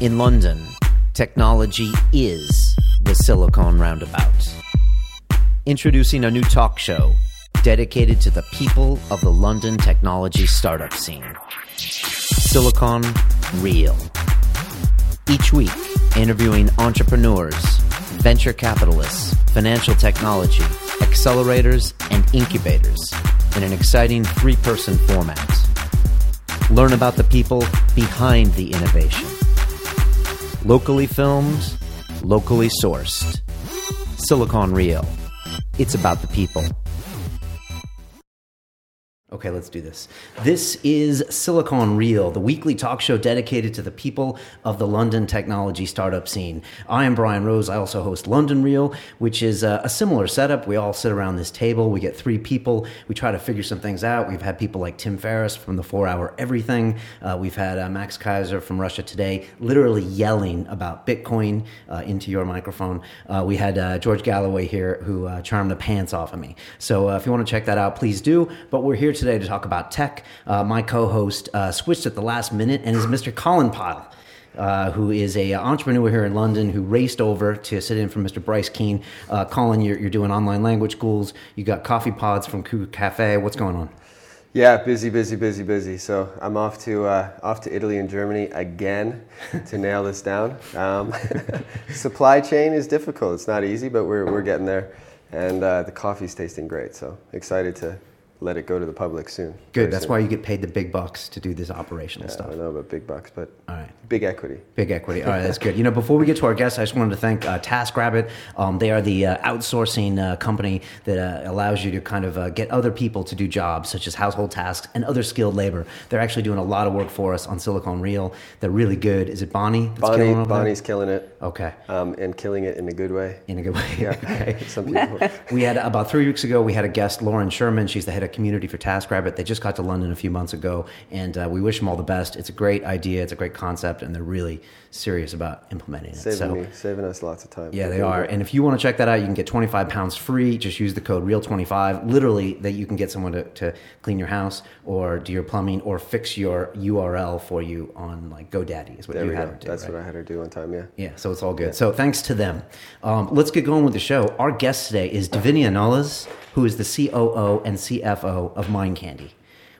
In London, technology is the Silicon Roundabout. Introducing a new talk show dedicated to the people of the London technology startup scene Silicon Real. Each week, interviewing entrepreneurs, venture capitalists, financial technology, accelerators, and incubators in an exciting three person format. Learn about the people behind the innovation. Locally filmed, locally sourced. Silicon Real. It's about the people. Okay, let's do this. This is Silicon Real, the weekly talk show dedicated to the people of the London technology startup scene. I am Brian Rose. I also host London Real, which is a, a, similar setup. We all sit around this table. We get three people. We try to figure some things out. We've had people like Tim Ferriss from the Four Hour Everything. Uh, we've had uh, Max Keiser from Russia Today, literally yelling about Bitcoin uh, into your microphone. Uh, we had uh, George Galloway here, who uh, charmed the pants off of me. So if you want to check that out, please do. But we're here today to talk about tech. Uh, my co-host uh, switched at the last minute and is Mr. Colin Pyle. Uh, who is a uh, entrepreneur here in London who raced over to sit in for Mr. Bryce Keane. Uh, Colin, you're, you're, doing online language schools. You got coffee pods from Cuckoo Cafe. What's going on? Yeah, busy, busy, busy, busy. So I'm off to uh, off to Italy and Germany again to nail this down. Um, supply chain is difficult. It's not easy, but we're we're getting there, and uh, the coffee's tasting great. So excited to let it go to the public soon. Good. That's soon. why you get paid the big bucks to do this operational yeah, stuff. I don't know about big bucks, but all right, big equity. Big equity. All right, that's good. You know, before we get to our guests, I just wanted to thank uh, TaskRabbit. Um, they are the uh, outsourcing uh, company that uh, allows you to kind of uh, get other people to do jobs such as household tasks and other skilled labor. They're actually doing a lot of work for us on Silicon Real. They're really good. Is it Bonnie? Bonnie. Killing Bonnie's killing it. Okay. Um, and killing it in a good way. In a good way. Yeah. okay. Some people. we had about three weeks ago. We had a guest, Lauren Sherman. She's the head of community for TaskRabbit. They just got to London a few months ago, and uh, we wish them all the best. It's a great idea. It's a great concept, and they're really serious about implementing it. Saving so, me, saving us lots of time. Yeah, they are. And if you want to check that out, you can get 25 pounds free. Just use the code REAL25. Literally, that you can get someone to, to clean your house or do your plumbing or fix your URL for you on like GoDaddy. Is what there you had go. to do. That's right? what I had to do one time. Yeah. Yeah. So it's all good. So thanks to them. Um, let's get going with the show. Our guest today is Divinia Knowles, who is the COO and CFO of Mind Candy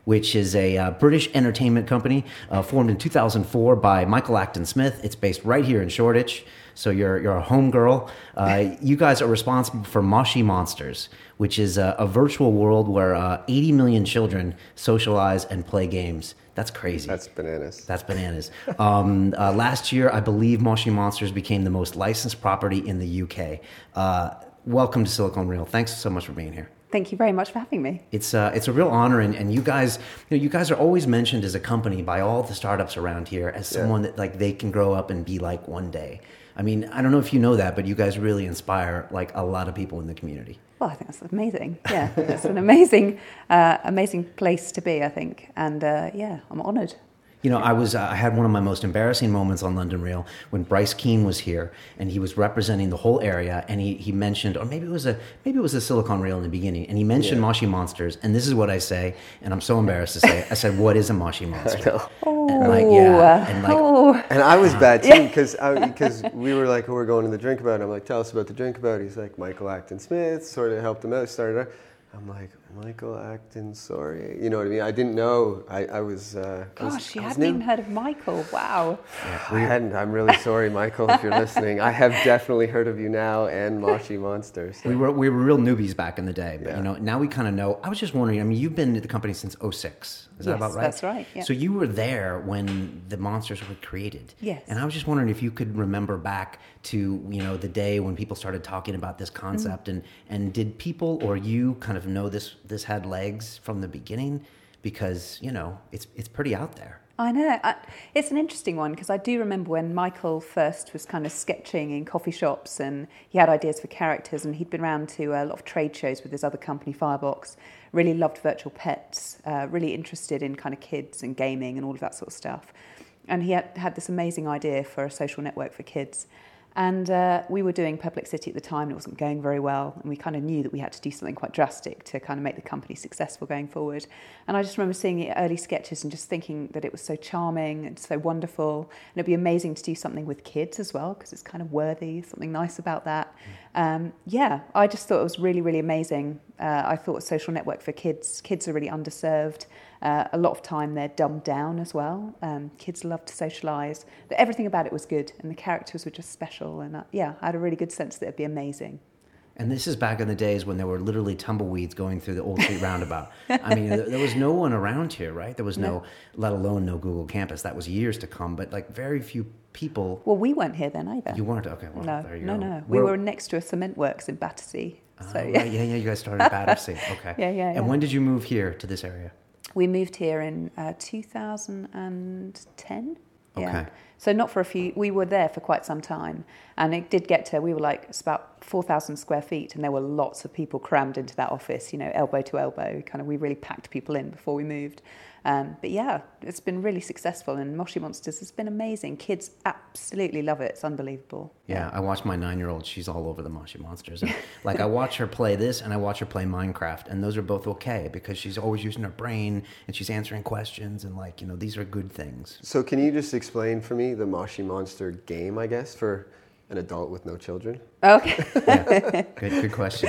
which is a uh, British entertainment company uh, formed in 2004 by Michael Acton Smith. It's based right here in Shoreditch. So you're, you're a homegirl. Uh, you guys are responsible for Moshi Monsters, which is a, a virtual world where uh, 80 million children socialize and play games. That's crazy. That's bananas. That's bananas. um, uh, last year, I believe Moshi Monsters became the most licensed property in the UK. Uh, welcome to Silicon Real. Thanks so much for being here. Thank you very much for having me. It's uh, it's a real honor, and, and you guys, you know, you guys are always mentioned as a company by all the startups around here as someone yeah. that like they can grow up and be like one day. I mean, I don't know if you know that, but you guys really inspire like a lot of people in the community. Well, I think that's amazing. Yeah, it's an amazing, uh, amazing place to be. I think, and uh, yeah, I'm honoured. You know, I was uh, I had one of my most embarrassing moments on London Real when Bryce Keane was here and he was representing the whole area and he, he mentioned or maybe it was a maybe it was a Silicon Real in the beginning and he mentioned yeah. Moshi monsters and this is what I say and I'm so embarrassed to say I said what is a Moshi monster? Oh, and like yeah, and like oh. and I was bad too because because we were like oh, we're going to the Drinkabout and I'm like tell us about the Drinkabout he's like Michael Acton Smith sort of helped him out started I'm like, Michael Acton, sorry. You know what I mean? I didn't know. I, I was. Uh, Gosh, I was, you hadn't even heard of Michael. Wow. Yeah, I hadn't. I'm really sorry, Michael, if you're listening. I have definitely heard of you now and Moshi Monsters. So. We were we were real newbies back in the day, but yeah. you know now we kind of know. I was just wondering. I mean, you've been at the company since 06. Is that about right? That's right. Yeah. So you were there when the monsters were created. Yes. And I was just wondering if you could remember back to you know the day when people started talking about this concept, mm-hmm. and and did people or you kind of know this this had legs from the beginning? Because you know it's it's pretty out there. I know. I, it's an interesting one because I do remember when Michael first was kind of sketching in coffee shops and he had ideas for characters and he'd been around to a lot of trade shows with his other company, Firebox. Really loved virtual pets, uh, really interested in kind of kids and gaming and all of that sort of stuff. And he had, had this amazing idea for a social network for kids. And uh, we were doing Perplex City at the time, and it wasn't going very well. And we kind of knew that we had to do something quite drastic to kind of make the company successful going forward. And I just remember seeing the early sketches and just thinking that it was so charming and so wonderful. And it'd be amazing to do something with kids as well, because it's kind of worthy, something nice about that. Um, yeah, I just thought it was really, really amazing. Uh, I thought social network for kids, kids are really underserved. Uh, a lot of time they're dumbed down as well. Um, kids love to socialise. But everything about it was good, and the characters were just special. And uh, yeah, I had a really good sense that it'd be amazing. And this is back in the days when there were literally tumbleweeds going through the Old Street roundabout. I mean, there, there was no one around here, right? There was no, No. let alone no Google Campus. That was years to come, but like very few people. Well, we weren't here then either. You weren't okay. Well, no, there you no, go. no. We Where- were next to a cement works in Battersea. Oh, So right, yeah. yeah, yeah. You guys started at Battersea. Okay. Yeah, yeah, And yeah. when did you move here to this area? We moved here in uh, 2010. Yeah. Okay. So not for a few. We were there for quite some time, and it did get to. We were like it's about 4,000 square feet, and there were lots of people crammed into that office. You know, elbow to elbow. Kind of, we really packed people in before we moved. Um, but yeah, it's been really successful, and Moshi Monsters has been amazing. Kids absolutely love it. It's unbelievable. Yeah, I watch my nine-year-old. She's all over the Moshi Monsters. And, like I watch her play this, and I watch her play Minecraft, and those are both okay because she's always using her brain and she's answering questions, and like you know, these are good things. So can you just explain for me the Moshi Monster game, I guess, for an adult with no children? Okay. Good, good question.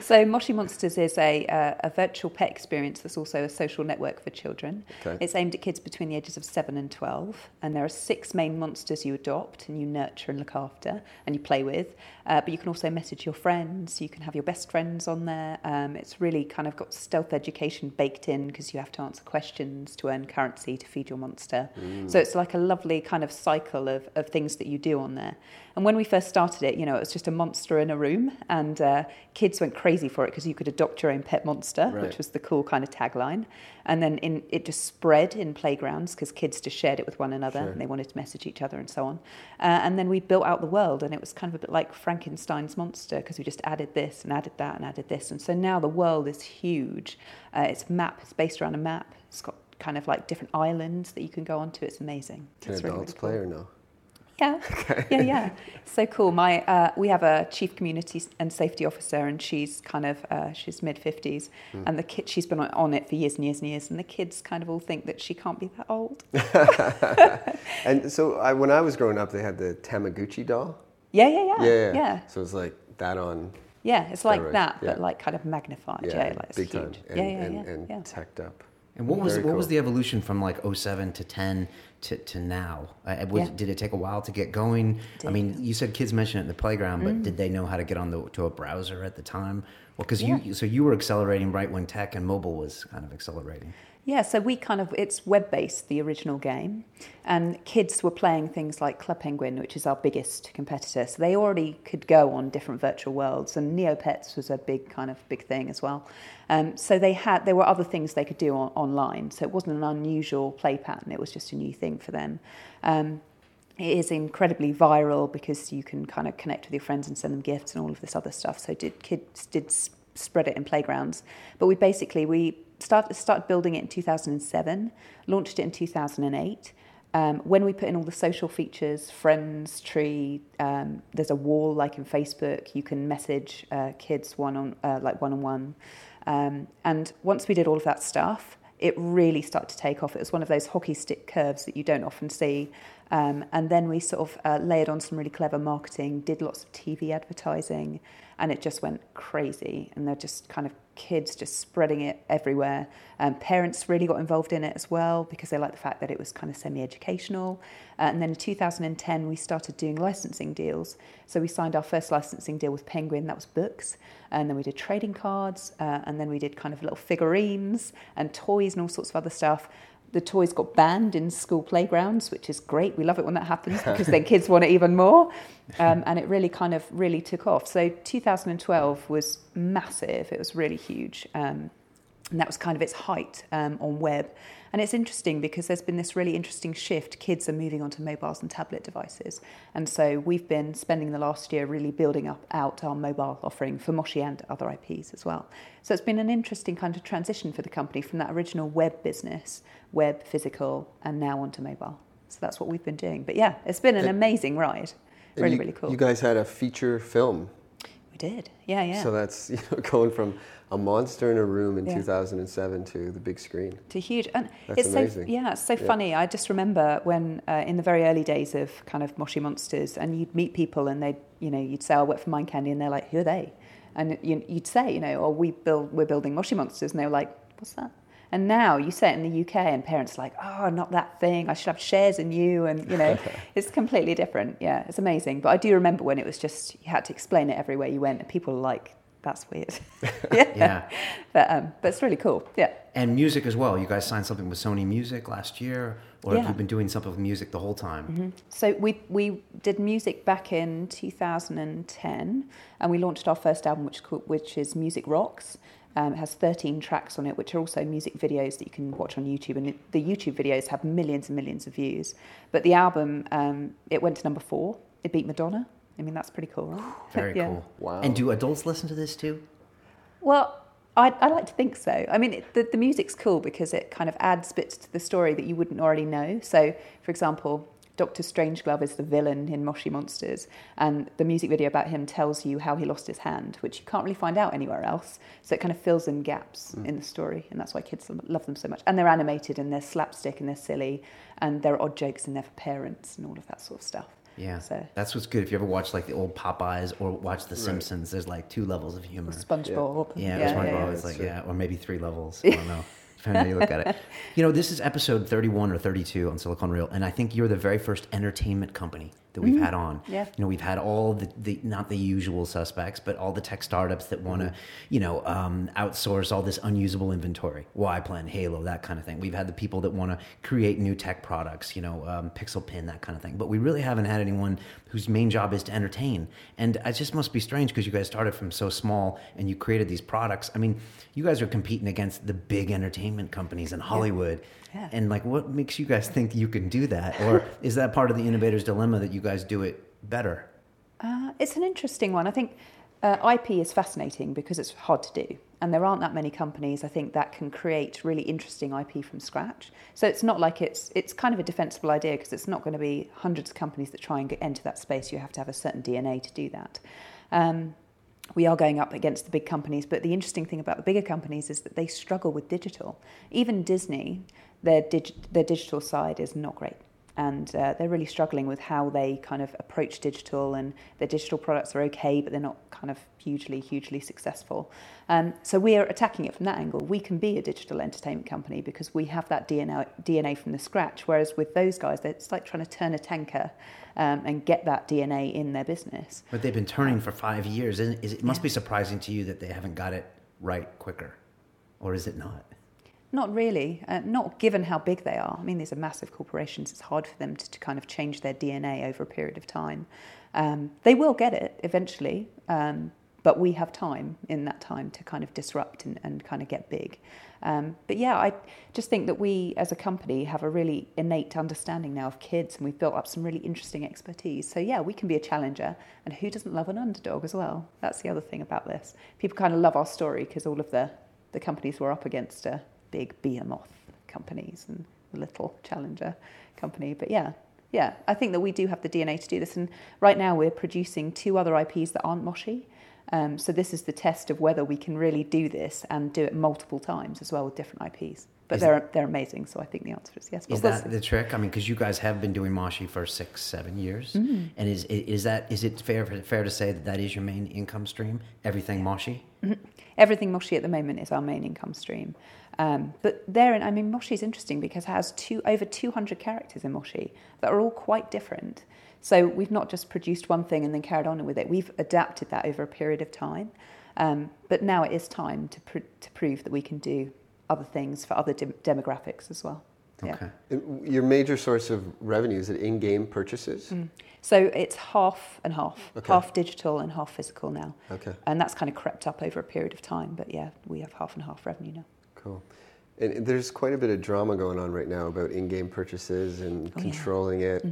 So Moshi Monsters is a, uh, a virtual pet experience that's also a social network for children. Okay. It's aimed at kids between the ages of 7 and 12. And there are six main monsters you adopt and you nurture and look after and you play with. Uh, but you can also message your friends. You can have your best friends on there. Um, it's really kind of got stealth education baked in because you have to answer questions to earn currency to feed your monster. So it's like a lovely kind of cycle of, of things that you do on there. And when we first started it, you know, it was just a monster in a room, and uh, kids went crazy for it because you could adopt your own pet monster, Right. which was the cool kind of tagline. And then in, it just spread in playgrounds because kids just shared it with one another Sure. and they wanted to message each other and so on. Uh, and then we built out the world, and it was kind of a bit like Frankenstein's monster because we just added this and added that and added this. And so now the world is huge. Uh, it's map, it's based around a map. It's got kind of like different islands that you can go onto. It's amazing. Can It's really, adults really cool. play or no? Yeah, yeah, yeah. So cool. My uh, we have a chief community and safety officer, and she's kind of uh, she's mid fifties, and the kid she's been on, on it for years and years and years, and the kids kind of all think that she can't be that old. And so I, when I was growing up, they had the Tamagotchi doll. Yeah, yeah, yeah, yeah, yeah. So it's like that on, Yeah, it's like that, but yeah. like kind of magnified. yeah, Yeah, like it's big huge. time, and, yeah, yeah, and, yeah, and yeah. teched up. And what was Very what was the evolution from like 07 to 10 to, to now? Uh, was, Yeah. Did it take a while to get going? I mean, you said kids mentioned it in the playground, but did they know how to get on the to a browser at the time? Well, because Yeah. you so you were accelerating right when tech and mobile was kind of accelerating. Yeah, so we kind of, it's web based, the original game. And kids were playing things like Club Penguin, which is our biggest competitor. So they already could go on different virtual worlds. And Neopets was a big kind of big thing as well. Um, so they had, there were other things they could do on, online. So it wasn't an unusual play pattern, it was just a new thing for them. Um, it is incredibly viral because you can kind of connect with your friends and send them gifts and all of this other stuff. So did kids did spread it in playgrounds, but we basically we started started building it in 2007, launched it in 2008. Um, when we put in all the social features, friends, tree, um, there's a wall like in Facebook. You can message uh, kids one on uh, like one on one, um, and once we did all of that stuff, it really started to take off. It was one of those hockey stick curves that you don't often see. Um, and then we sort of uh, layered on some really clever marketing, did lots of TV advertising, and it just went crazy. And they're just kind of kids just spreading it everywhere. Um, parents really got involved in it as well because they liked the fact that it was kind of semi educational. Uh, and then in 2010, we started doing licensing deals. So we signed our first licensing deal with Penguin, that was books. And then we did trading cards, uh, and then we did kind of little figurines and toys and all sorts of other stuff. The toys got banned in school playgrounds, which is great. We love it when that happens because then kids want it even more. Um, and it really kind of really took off. So 2012 was massive. It was really huge. Um, and that was kind of its height um, on web. And it's interesting because there's been this really interesting shift. Kids are moving onto mobiles and tablet devices. And so we've been spending the last year really building up out our mobile offering for Moshi and other IPs as well. So it's been an interesting kind of transition for the company from that original web business, web, physical, and now onto mobile. So that's what we've been doing. But yeah, it's been an amazing ride. Really, you, really cool. You guys had a feature film. We did. Yeah, yeah. So that's you know, going from a monster in a room in Yeah. 2007 to the big screen. to huge and That's it's amazing. so yeah it's so Yeah. funny i just remember when uh, in the very early days of kind of moshi monsters and you'd meet people and they'd you know you'd say i work for mind candy and they're like who are they and you, you'd say you know oh we build we're building moshi monsters and they were like what's that and now you say it in the uk and parents are like oh not that thing i should have shares in you and you know it's completely different yeah it's amazing but i do remember when it was just you had to explain it everywhere you went and people were like that's weird yeah. Yeah. but um but it's really cool yeah And music as well. You guys signed something with Sony Music last year, or have Yeah. Mm-hmm. you been doing something with music the whole time? So we we did music back in 2010, and we launched our first album, which which is Music Rocks. Um, it has 13 tracks on it, which are also music videos that you can watch on YouTube, and it, the YouTube videos have millions and millions of views. But the album, um, it went to number four. It beat Madonna. I mean, that's pretty cool, right? Very Yeah. cool. Wow. And do adults listen to this too? Well, I, I like to think so. I mean, it, the, the music's cool because it kind of adds bits to the story that you wouldn't already know. So, for example, Doctor Strangeglove is the villain in Moshi Monsters, and the music video about him tells you how he lost his hand, which you can't really find out anywhere else. So it kind of fills in gaps mm. in the story, and that's why kids love them so much. And they're animated, and they're slapstick, and they're silly, and there are odd jokes in there for parents, and all of that sort of stuff. Yeah. So That's what's good. If you ever watch like the old Popeyes or watch The Simpsons, there's like two levels of humor. SpongeBob. Yeah, yeah, that's why yeah, yeah. was like, That's yeah, or maybe three levels. I don't know. Depending how you look at it. You know, this is episode 31 or 32 on Silicon Real, and I think you're the very first entertainment company that we've had on. Mm-hmm. Yeah. You know, we've had all the, the not the usual suspects, but all the tech startups that want to, you know, um, outsource all this unusable inventory, Y-Plan, Hailo, that kind of thing. We've had the people that want to create new tech products, you know, um, Pixel Pin, that kind of thing. But we really haven't had anyone whose main job is to entertain. And it just must be strange because you guys started from so small and you created these products. I mean, you guys are competing against the big entertainment companies in Hollywood. Yeah. And like, what makes you guys think you can do that? Or is that part of the innovator's dilemma that you guys do it better? Uh, it's an interesting one. I think uh, IP is fascinating because it's hard to do. And there aren't that many companies, I think, that can create really interesting IP from scratch. So it's not like it's, it's kind of a defensible idea because it's not going to be hundreds of companies that try and get, enter that space. You have to have a certain DNA to do that. Um, we are going up against the big companies, but the interesting thing about the bigger companies is that they struggle with digital. Even Disney, their, dig- their digital side is not great. And uh, they're really struggling with how they kind of approach digital, and their digital products are okay, but they're not kind of hugely, hugely successful. Um, so we are attacking it from that angle. We can be a digital entertainment company because we have that DNA, DNA from the scratch. Whereas with those guys, it's like trying to turn a tanker um, and get that DNA in their business. But they've been turning for five years. Is, it must be surprising to you that they haven't got it right quicker. Or is it not? Not really. Uh, not given how big they are. I mean, these are massive corporations. It's hard for them to, to kind of change their DNA over a period of time. Um, they will get it eventually, um, but we have time in that time to kind of disrupt and, and kind of get big. Um, but yeah, I just think that we as a company have a really innate understanding now of kids and we've built up some really interesting expertise. So yeah, we can be a challenger. And who doesn't love an underdog as well? That's the other thing about this. People kind of love our story because all of the, the companies we're up against are big behemoth companies and the little challenger company. But yeah, yeah, I think that we do have the DNA to do this. And right now we're producing two other IPs that aren't Moshi. Um, so this is the test of whether we can really do this and do it multiple times as well with different IPs. But Is they're they're amazing, so I think the answer is yes. Is that the trick? I mean, because you guys have been doing Moshi for six, seven years, Mm. and is is that is it fair fair to say that that is your main income stream? Everything Moshi. Everything Moshi at the moment is our main income stream. Um, but there, I mean, Moshi is interesting because it has two, over 200 characters in Moshi that are all quite different. So we've not just produced one thing and then carried on with it. We've adapted that over a period of time. Um, but now it is time to, pr- to prove that we can do other things for other dem- demographics as well. Okay. And Your major source of revenue is it in-game purchases? So it's half and half, Okay. half digital and half physical now. Okay, And that's kind of crept up over a period of time. But yeah, we have half and half revenue now. Cool. And there's quite a bit of drama going on right now about in-game purchases and Oh, yeah. Mm-hmm. controlling it.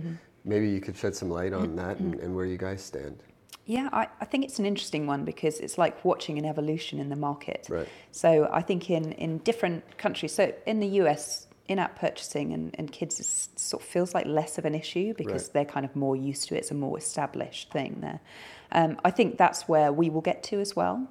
Maybe you could shed some light on that and, and where you guys stand. Yeah, I, I think it's an interesting one because it's like watching an evolution in the market. Right. So I think in, in different countries, so in the US, in-app purchasing and, and kids is, sort of feels like less of an issue because Right. they're kind of more used to it. It's a more established thing there. Um, I think that's where we will get to as well.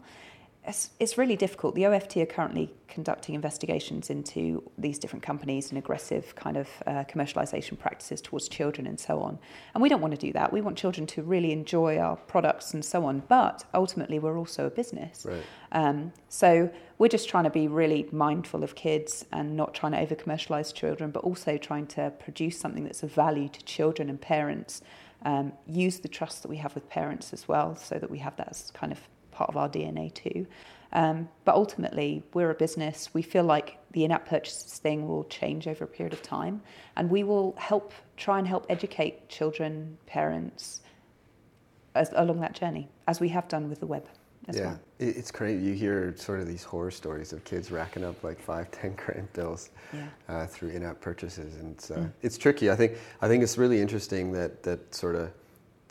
It's, it's really difficult. The OFT are currently conducting investigations into these different companies and aggressive kind of uh, commercialization practices towards children and so on. And we don't want to do that. We want children to really enjoy our products and so on. But ultimately, we're also a business. Right. Um, so we're just trying to be really mindful of kids and not trying to over commercialize children, but also trying to produce something that's of value to children and parents. Um, use the trust that we have with parents as well, so that we have that as kind of part of our DNA too. Um, but ultimately, we're a business. We feel like the in-app purchases thing will change over a period of time, and we will help try and help educate children, parents, as, along that journey, as we have done with the web as yeah, well. it's great. You hear sort of these horror stories of kids racking up like five, ten grand bills Yeah. uh, through in-app purchases, and it's, uh, Mm. it's tricky. I think I think it's really interesting that that sort of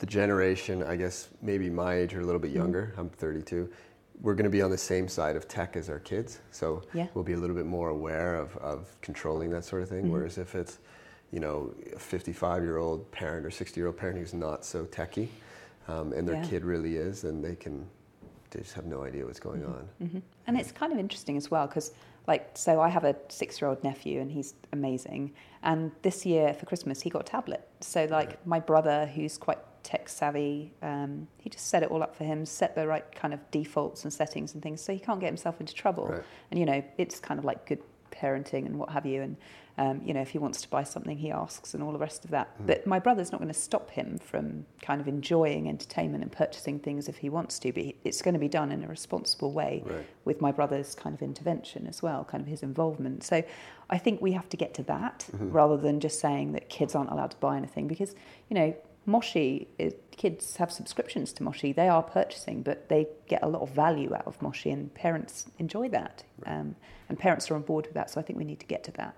the generation, I guess maybe my age or a little bit Mm. younger. I'm 32. We're going to be on the same side of tech as our kids, so Yeah. we'll be a little bit more aware of, of controlling that sort of thing. Mhm. Whereas if it's you know a 55 year old parent or 60 year old parent who's not so techy, um, and their Yeah. kid really is, then they can they just have no idea what's going on. hmm And it's kind of interesting as well because, like, so I have a six-year-old nephew and he's amazing. And this year for Christmas he got a tablet. So like Right. my brother, who's quite tech savvy, um, he just set it all up for him, set the right kind of defaults and settings and things, so he can't get himself into trouble. Right. And you know, it's kind of like good parenting and what have you. And um, you know, if he wants to buy something, he asks and all the rest of that. Mm. But my brother's not going to stop him from kind of enjoying entertainment and purchasing things if he wants to. But it's going to be done in a responsible way Right. with my brother's kind of intervention as well, kind of his involvement. So I think we have to get to that Mhm. rather than just saying that kids aren't allowed to buy anything because, you know, Moshi, kids have subscriptions to Moshi. They are purchasing, but they get a lot of value out of Moshi, and parents enjoy that. Um, and parents are on board with that, so I think we need to get to that.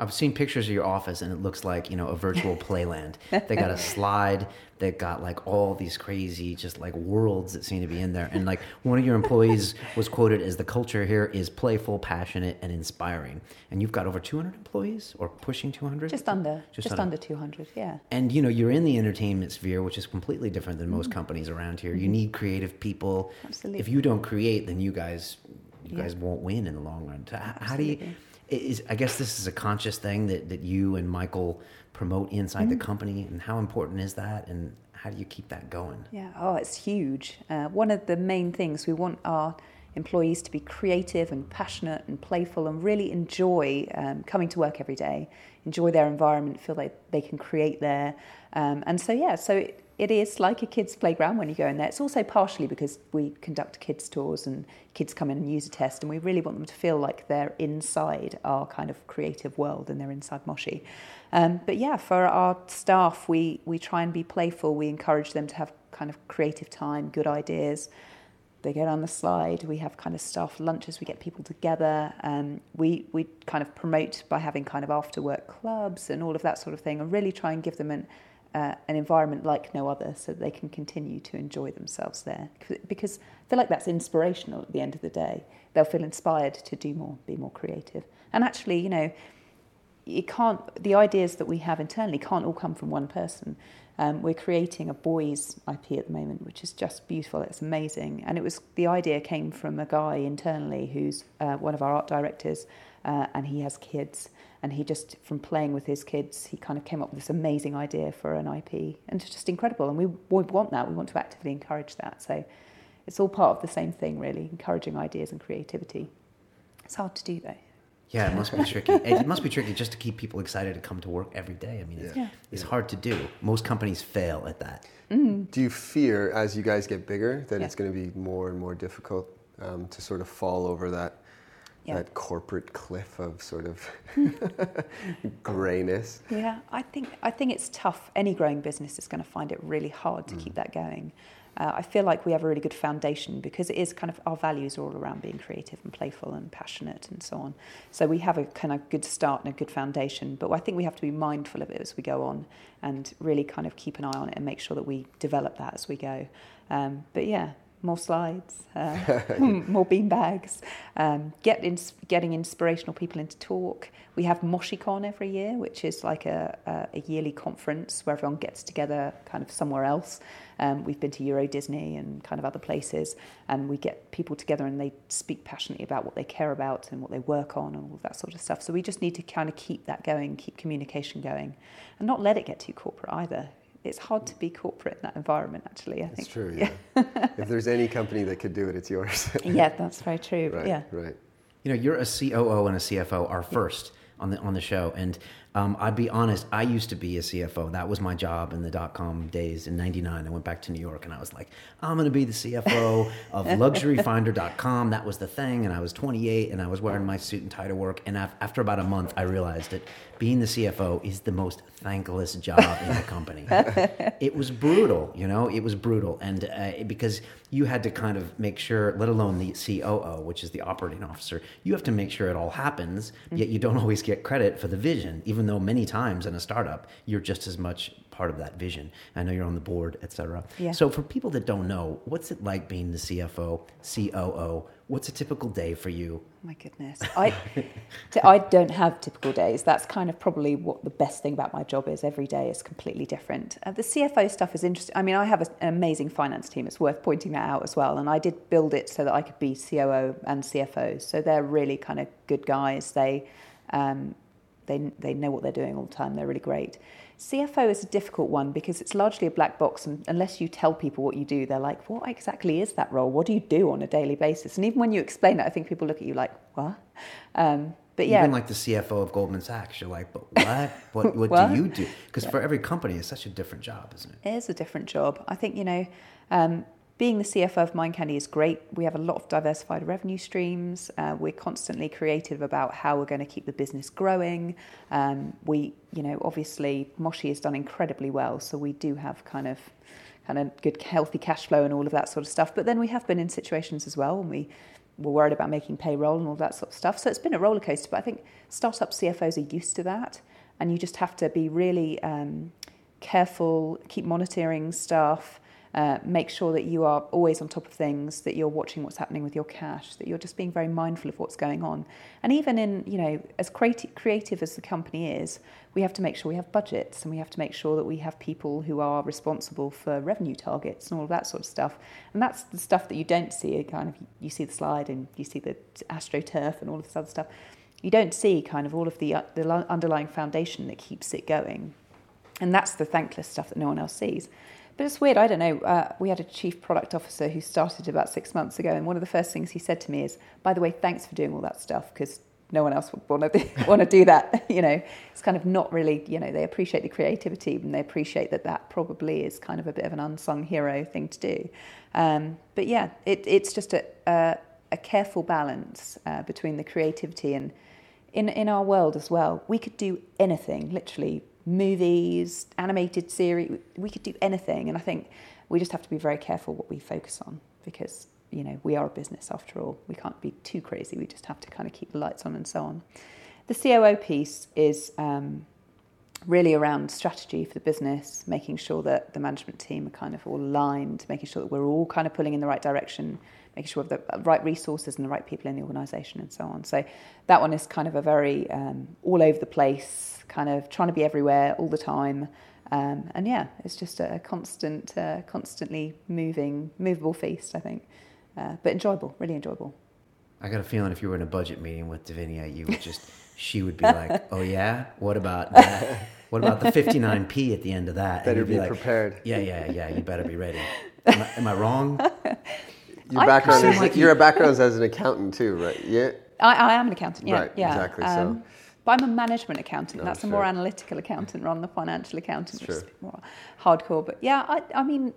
I've seen pictures of your office and it looks like, you know, a virtual playland. They got a slide, they got like all these crazy just like worlds that seem to be in there. And like one of your employees was quoted as the culture here is playful, passionate, and inspiring. And you've got over 200 employees or pushing 200? Just under, Just just, under. under 200, yeah. And you know, you're in the entertainment sphere, which is completely different than Mm-hmm. most companies around here. You need creative people. Absolutely. If you don't create, then you guys you Yeah. guys won't win in the long run. How do you. Is I guess this is a conscious thing that, that you and Michael promote inside Mm-hmm. the company and how important is that and how do you keep that going? Yeah, oh, it's huge. Uh, one of the main things we want our employees to be creative and passionate and playful and really enjoy um, coming to work every day, enjoy their environment, feel like they can create there. Um, and so, yeah, so it, it is like a kids' playground when you go in there. It's also partially because we conduct kids' tours and kids come in and use a test, and we really want them to feel like they're inside our kind of creative world and they're inside Moshi. Um, but yeah, for our staff, we, we try and be playful. We encourage them to have kind of creative time, good ideas. They get on the slide. We have kind of staff lunches. We get people together. Um, we we kind of promote by having kind of after work clubs and all of that sort of thing, and really try and give them an uh, an environment like no other, so they can continue to enjoy themselves there. Because I feel like that's inspirational at the end of the day. They'll feel inspired to do more, be more creative, and actually, you know, it can't the ideas that we have internally can't all come from one person. Um, we're creating a boys ip at the moment which is just beautiful. It's amazing. And it was the idea came from a guy internally who's uh, one of our art directors uh, and he has kids and he just from playing with his kids he kind of came up with this amazing idea for an ip and it's just incredible and we, we want that we want to actively encourage that so it's all part of the same thing really encouraging ideas and creativity it's hard to do though Yeah, it must be tricky. It must be tricky just to keep people excited to come to work every day. I mean, it's, Yeah. it's hard to do. Most companies fail at that. Do you fear as you guys get bigger that Yeah. it's going to be more and more difficult um, to sort of fall over that Yeah. that corporate cliff of sort of grayness? Yeah, I think I think it's tough. Any growing business is going to find it really hard to Mm. keep that going. Uh, I feel like we have a really good foundation because it is kind of our values are all around being creative and playful and passionate and so on. So we have a kind of good start and a good foundation. But I think we have to be mindful of it as we go on and really kind of keep an eye on it and make sure that we develop that as we go. Um, but yeah, more slides, uh, more bean bags, um, get ins- getting inspirational people into talk. We have MoshiCon every year, which is like a, a, a, yearly conference where everyone gets together kind of somewhere else. Um, we've been to Euro Disney and kind of other places, and we get people together and they speak passionately about what they care about and what they work on and all that sort of stuff. So we just need to kind of keep that going, keep communication going, and not let it get too corporate either it's hard to be corporate in that environment. Actually, I think. that's true. Yeah. if there's any company that could do it, it's yours. yeah, that's very true. Right, yeah. Right. You know, you're a COO and a CFO. Our first on the on the show, and um, I'd be honest, I used to be a CFO. That was my job in the dot com days in 99. I went back to New York and I was like, I'm going to be the CFO of luxuryfinder.com. That was the thing. And I was 28 and I was wearing my suit and tie to work. And after about a month, I realized that being the CFO is the most thankless job in the company. it was brutal, you know, it was brutal. And uh, because you had to kind of make sure, let alone the COO, which is the operating officer, you have to make sure it all happens, yet you don't always get credit for the vision, even though many times in a startup, you're just as much part of that vision. I know you're on the board, et cetera. Yeah. So for people that don't know, what's it like being the CFO, COO? What's a typical day for you? My goodness, I, I don't have typical days. That's kind of probably what the best thing about my job is. Every day is completely different. Uh, the CFO stuff is interesting. I mean, I have an amazing finance team. It's worth pointing that out as well. And I did build it so that I could be COO and CFO. So they're really kind of good guys. They, um, they, they know what they're doing all the time. They're really great. CFO is a difficult one because it's largely a black box, and unless you tell people what you do, they're like, "What exactly is that role? What do you do on a daily basis?" And even when you explain it, I think people look at you like, "What?" Um, but yeah, even like the CFO of Goldman Sachs, you're like, "But what? What, what, what? do you do?" Because Yeah. for every company, it's such a different job, isn't it? It is a different job. I think, you know, um, being the CFO of Mind Candy is great. We have a lot of diversified revenue streams. Uh, we're constantly creative about how we're going to keep the business growing. Um, we, you know, obviously Moshi has done incredibly well, so we do have kind of kind of good healthy cash flow and all of that sort of stuff. But then we have been in situations as well when we were worried about making payroll and all that sort of stuff. So it's been a roller coaster. But I think startup CFOs are used to that, and you just have to be really um, careful, keep monitoring stuff. Uh, make sure that you are always on top of things, that you're watching what's happening with your cash, that you're just being very mindful of what's going on. And even in, you know, as creative, creative as the company is, we have to make sure we have budgets and we have to make sure that we have people who are responsible for revenue targets and all of that sort of stuff. And that's the stuff that you don't see. Kind of you see the slide and you see the astroturf and all of this other stuff. You don't see kind of all of the, uh, the underlying foundation that keeps it going. And that's the thankless stuff that no one else sees. But it's weird. I don't know. Uh, we had a chief product officer who started about six months ago, and one of the first things he said to me is, "By the way, thanks for doing all that stuff because no one else would want to want to do that." you know, it's kind of not really. You know, they appreciate the creativity, and they appreciate that that probably is kind of a bit of an unsung hero thing to do. Um, but yeah, it, it's just a, a, a careful balance uh, between the creativity and in in our world as well. We could do anything, literally movies, animated series, we could do anything. And I think we just have to be very careful what we focus on because, you know, we are a business after all. We can't be too crazy. We just have to kind of keep the lights on and so on. The COO piece is um, really around strategy for the business, making sure that the management team are kind of all aligned, making sure that we're all kind of pulling in the right direction, making sure we have the right resources and the right people in the organisation and so on. So that one is kind of a very um, all over the place, kind of trying to be everywhere all the time. Um, and yeah, it's just a constant, uh, constantly moving, movable feast, I think. Uh, but enjoyable, really enjoyable. I got a feeling if you were in a budget meeting with Divinia, you would just, she would be like, oh yeah, what about that? What about the 59p at the end of that? And Better you'd be like, prepared. Yeah, yeah, yeah. You better be ready. Am I, am I wrong? Your background is like your background is as an accountant too, right? Yeah. I, I am an accountant, yeah. Right, yeah. exactly, so- um, but I'm a management accountant. No, That's a more analytical accountant rather than a financial accountant, which is a bit more hardcore. But yeah, I, I mean,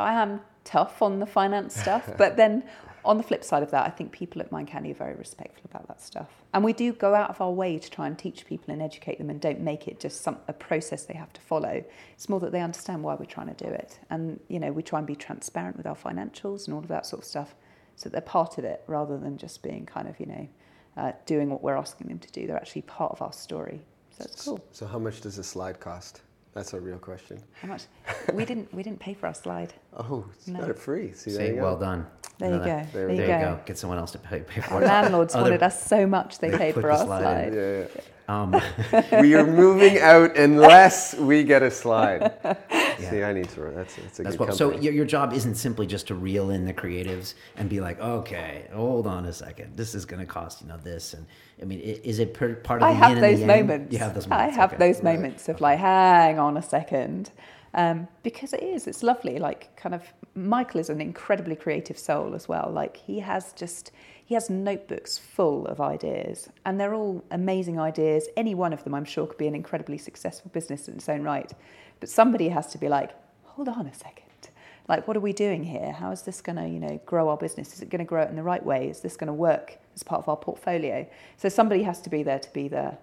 I am tough on the finance stuff. but then on the flip side of that, I think people at Mind Candy are very respectful about that stuff. And we do go out of our way to try and teach people and educate them and don't make it just some, a process they have to follow. It's more that they understand why we're trying to do it. And, you know, we try and be transparent with our financials and all of that sort of stuff so that they're part of it rather than just being kind of, you know, uh, doing what we're asking them to do. They're actually part of our story. So it's cool. So how much does a slide cost? That's a real question. How much? we didn't we didn't pay for our slide. Oh, you No. got it free. See, there See, you go. well done. There you Know go. There, There you go. go. Get someone else to pay, pay for Our it. landlords Other- wanted us so much they paid put for the our slide slide. Yeah, yeah. Um, we are moving out unless we get a slide. See, I need to. That's, that's a That's good what. So your, your job isn't simply just to reel in the creatives and be like, okay, hold on a second, this is going to cost you know this, and I mean, is it per, part of the? I have yin those and the yang? moments. You have those Moments. I have okay. those moments of like, hang on a second. Um, because it is, it's lovely. Like, kind of, Michael is an incredibly creative soul as well. Like, he has just, he has notebooks full of ideas, and they're all amazing ideas. Any one of them, I'm sure, could be an incredibly successful business in its own right. But somebody has to be like, hold on a second. Like, what are we doing here? How is this going to, you know, grow our business? Is it going to grow it in the right way? Is this going to work as part of our portfolio? So somebody has to be there to be the,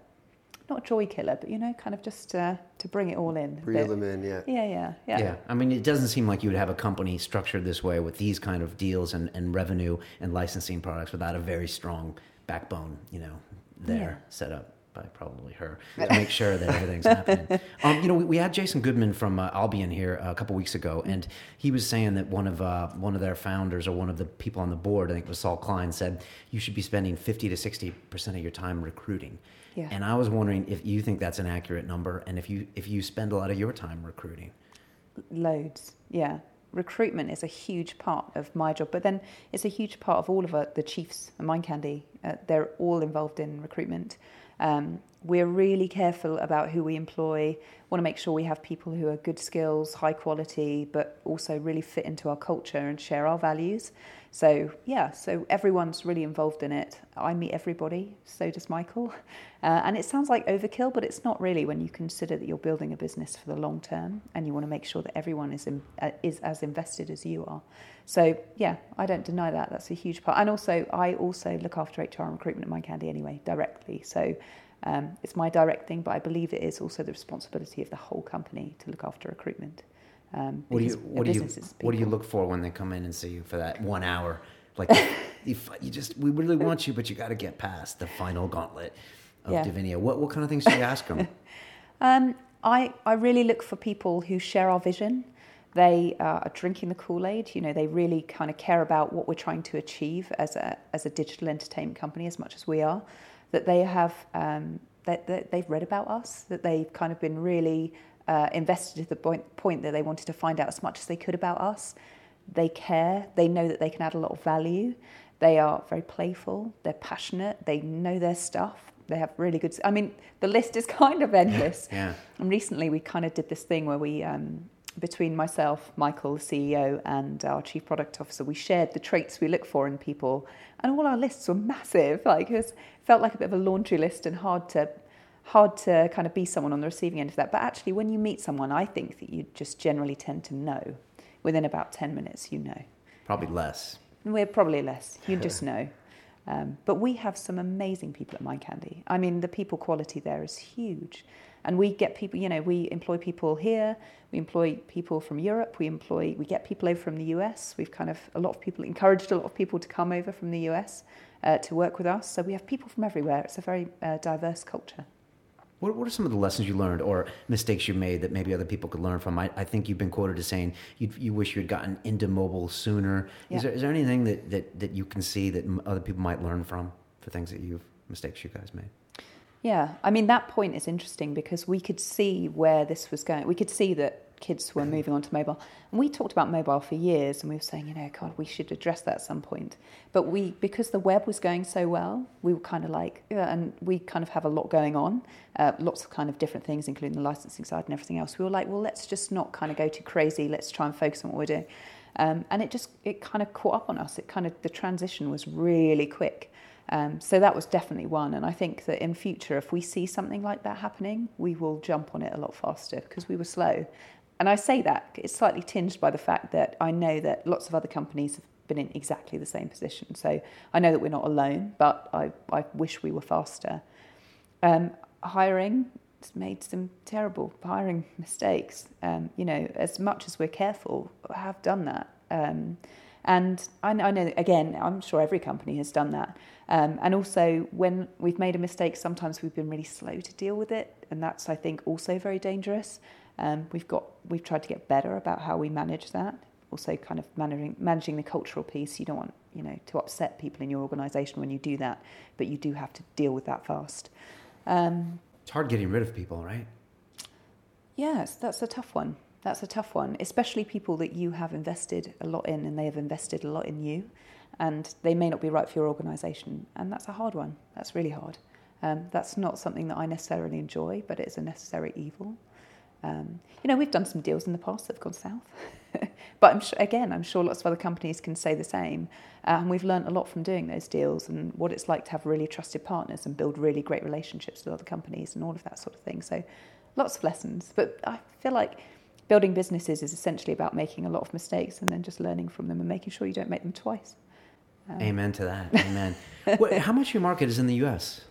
not joy killer, but you know, kind of just uh, to bring it all in. a Reel them in, yeah. Yeah, yeah, yeah. Yeah. I mean, it doesn't seem like you would have a company structured this way with these kind of deals and, and revenue and licensing products without a very strong backbone, you know, there set up by probably her to make sure that everything's happening. Um, you know, we, we had Jason Goodman from uh, Albion here a couple weeks ago, and he was saying that one of uh, one of their founders or one of the people on the board, I think it was Saul Klein, said you should be spending fifty to sixty percent of your time recruiting. Yeah. And I was wondering if you think that's an accurate number, and if you if you spend a lot of your time recruiting. Loads, yeah. Recruitment is a huge part of my job, but then it's a huge part of all of uh, the chiefs and Mind Candy. Uh, they're all involved in recruitment. Um, we're really careful about who we employ. Want to make sure we have people who are good skills, high quality, but also really fit into our culture and share our values. So yeah, so everyone's really involved in it. I meet everybody, so does Michael, uh, and it sounds like overkill, but it's not really when you consider that you're building a business for the long term, and you want to make sure that everyone is in, uh, is as invested as you are. So yeah, I don't deny that. That's a huge part, and also I also look after HR and recruitment at Mind Candy anyway directly. So. Um, it's my direct thing, but I believe it is also the responsibility of the whole company to look after recruitment. Um, What do you what do you what do you look for when they come in and see you for that one hour? Like you, you just we really want you, but you got to get past the final gauntlet of Yeah. Divinia. What what kind of things do you ask them? Um, I, I really look for people who share our vision. They uh, are drinking the Kool Aid. You know, they really kind of care about what we're trying to achieve as a as a digital entertainment company as much as we are. That they have um, that, that they've read about us. That they've kind of been really uh, invested to the point, point that they wanted to find out as much as they could about us. They care. They know that they can add a lot of value. They are very playful. They're passionate. They know their stuff. They have really good. I mean, the list is kind of endless. Yeah. And recently, we kind of did this thing where we, um, between myself, Michael, the CEO, and our chief product officer, we shared the traits we look for in people, and all our lists were massive. Like it was, felt like a bit of a laundry list and hard to, hard to kind of be someone on the receiving end of that. But actually, when you meet someone, I think that you just generally tend to know. Within about ten minutes, you know. Probably less. We're probably less. You just know. Um, but we have some amazing people at Mind Candy. I mean, the people quality there is huge. And we get people, you know, we employ people here, we employ people from Europe, we employ, we get people over from the US. We've kind of, a lot of people, encouraged a lot of people to come over from the US uh, to work with us. So we have people from everywhere. It's a very uh, diverse culture. What, what are some of the lessons you learned or mistakes you made that maybe other people could learn from? I, I think you've been quoted as saying you, you wish you had gotten into mobile sooner. Yeah. Is, there, is there anything that, that, that you can see that other people might learn from for things that you've, mistakes you guys made? Yeah, I mean, that point is interesting because we could see where this was going. We could see that kids were moving on to mobile. And we talked about mobile for years and we were saying, you know, God, we should address that at some point. But we, because the web was going so well, we were kind of like, yeah, and we kind of have a lot going on, uh, lots of kind of different things, including the licensing side and everything else. We were like, well, let's just not kind of go too crazy. Let's try and focus on what we're doing. Um, and it just, it kind of caught up on us. It kind of, the transition was really quick. Um, so that was definitely one. And I think that in future, if we see something like that happening, we will jump on it a lot faster because we were slow. And I say that it's slightly tinged by the fact that I know that lots of other companies have been in exactly the same position. So I know that we're not alone, but I, I wish we were faster. Um, hiring has made some terrible hiring mistakes. Um, you know, as much as we're careful, I have done that. Um, and I, I know, again, I'm sure every company has done that. Um, and also, when we've made a mistake, sometimes we've been really slow to deal with it. And that's, I think, also very dangerous. Um, we've got we've tried to get better about how we manage that. Also, kind of managing managing the cultural piece. You don't want you know to upset people in your organisation when you do that, but you do have to deal with that fast. Um, it's hard getting rid of people, right? Yes, that's a tough one. That's a tough one, especially people that you have invested a lot in and they have invested a lot in you, and they may not be right for your organisation, and that's a hard one. That's really hard. Um, that's not something that I necessarily enjoy, but it's a necessary evil. Um, you know, we've done some deals in the past that have gone south, but I'm sure, again, I'm sure lots of other companies can say the same. And um, we've learned a lot from doing those deals and what it's like to have really trusted partners and build really great relationships with other companies and all of that sort of thing. So, lots of lessons. But I feel like building businesses is essentially about making a lot of mistakes and then just learning from them and making sure you don't make them twice. Um, Amen to that. Amen. how much of your market is in the US?